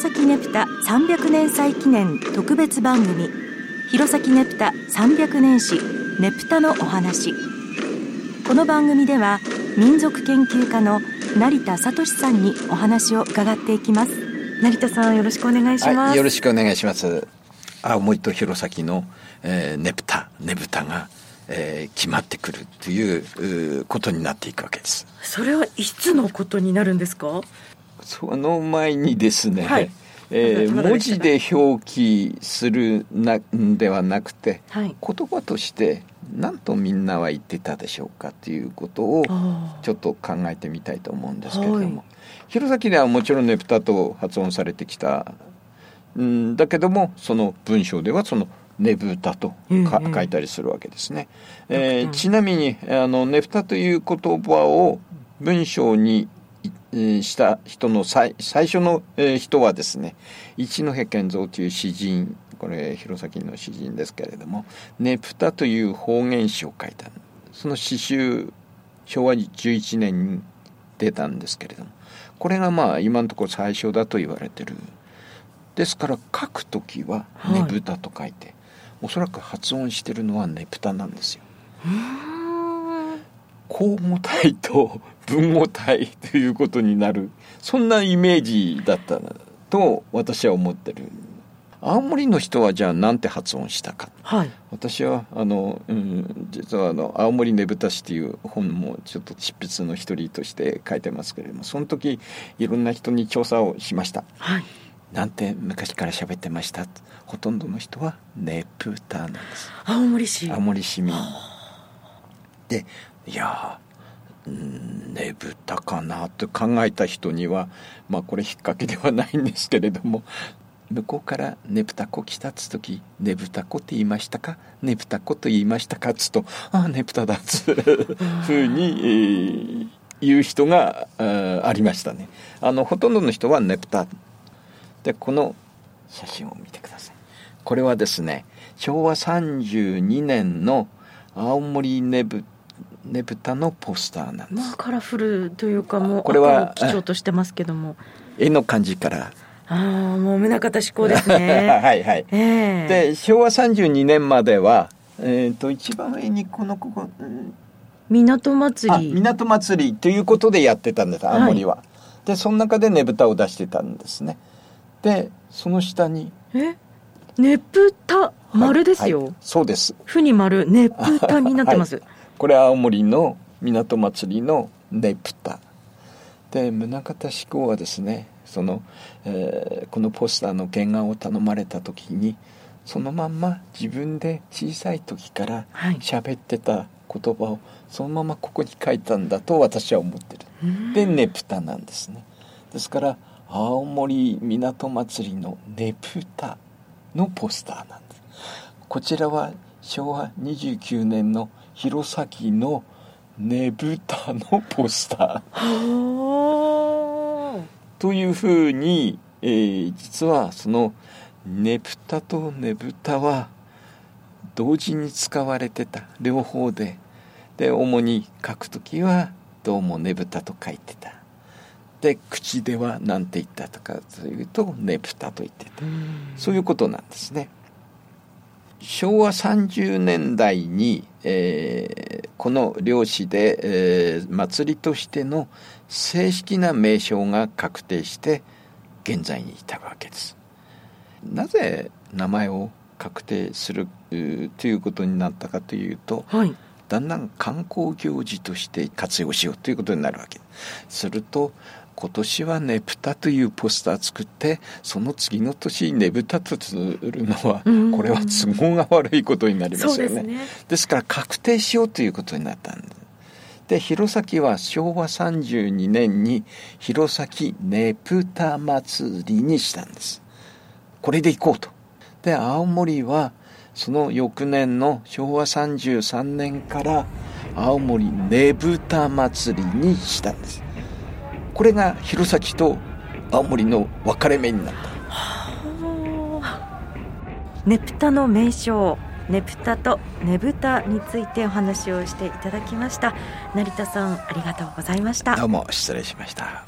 弘前ねぷた300年祭記念特別番組弘前ねぷた300年史ねぷたのお話。この番組では民族研究家の成田聡さんにお話を伺っていきます。成田さんよろしくお願いします、はい、よろしくお願いします。青森と弘前の、えー、ねぷたねぶたがえー、決まってくるということになっていくわけです。それはいつのことになるんですか？その前にですね、はい、えー、文字で表記するなんではなくて、はい、言葉として何とみんなは言ってたでしょうかということをちょっと考えてみたいと思うんですけれども、はい、弘前ではもちろんねぷたと発音されてきたんだけどもその文章ではそのねぶたとか、書いたりするわけですね。えー、ちなみにあのねぶたという言葉を文章にした人の最最初の人はですね一戸建造という詩人これ弘前の詩人ですけれども「ねぷた」という方言詩を書いたその詩集昭和11年に出たんですけれどもこれがまあ今のところ最初だと言われてる。ですから書く時は「ねぶた」と書いて、はい、おそらく発音してるのは「ねぷた」なんですよ。交互体と文語体ということになる。そんなイメージだったと私は思ってる。青森の人はじゃあなんて発音したか、はい、私はあの、うん、実はあの「青森ねぶたし」っていう本もちょっと執筆の一人として書いてますけれどもその時いろんな人に調査をしました。はい。なんて昔から喋ってました？ほとんどの人はねぷたなんです。青森市。青森市民。でいやねぶたかなと考えた人にはまあこれ引っ掛けではないんですけれども向こうから「ねぶたこ来た」っつ時「ねぶたこって言いましたか?」「ねぶたこと言いましたか?」っつと「ああねぶただ」っつふうに、えー、言う人がありましたねあのほとんどの人はねぶたでこの写真を見てくださいこれはですね昭和32年の青森ねぶねぶたのポスターなんです、まあ、カラフルというかもうこれは基調としてますけども。絵の感じから。ああもう宗像志向ですね。はいはい、えー、で昭和32年まではえっ、ー、と一番上にこのここ、うん、港祭り。港祭りということでやってたんです青森は、はい、でその中でねぶたを出してたんですね。でその下にえ？ねぷた丸ですよ、はいはい、そうです。ふに丸ねぷたになってます、はいこれ青森の港祭りのねぷたで宗像志功はですねその、えー、このポスターの原案を頼まれた時にそのまんま自分で小さい時から喋ってた言葉をそのままここに書いたんだと私は思ってる。でねぷたなんですね。ですから青森港祭りのねぷたのポスターなんです。こちらは昭和29年の弘前のねぶたのポスター。というふうに、えー、実はそのねぶたとねぶたは同時に使われてた。両方で。で主に書く時はどうもねぶたと書いてた。で口では何て言ったとかというとねぶたと言ってた。そういうことなんですね。昭和30年代に、えー、この漁師で、えー、祭りとしての正式な名称が確定して現在にいたわけです。なぜ名前を確定するということになったかというと、はい、だんだん観光行事として活用しようということになるわけすると今年はねぶたというポスター作ってその次の年ねぶたとするのはこれは都合が悪いことになりますよね。ですねですから確定しようということになったんです。で弘前は昭和32年に弘前ねぷた祭りにしたんです。これで行こうと。で青森はその翌年の昭和33年から青森ねぶた祭りにしたんです。これが弘前と青森の分かれ目になった。ねぷたの名称ねぷたとねぶたについてお話をしていただきました。成田さんありがとうございました。どうも失礼しました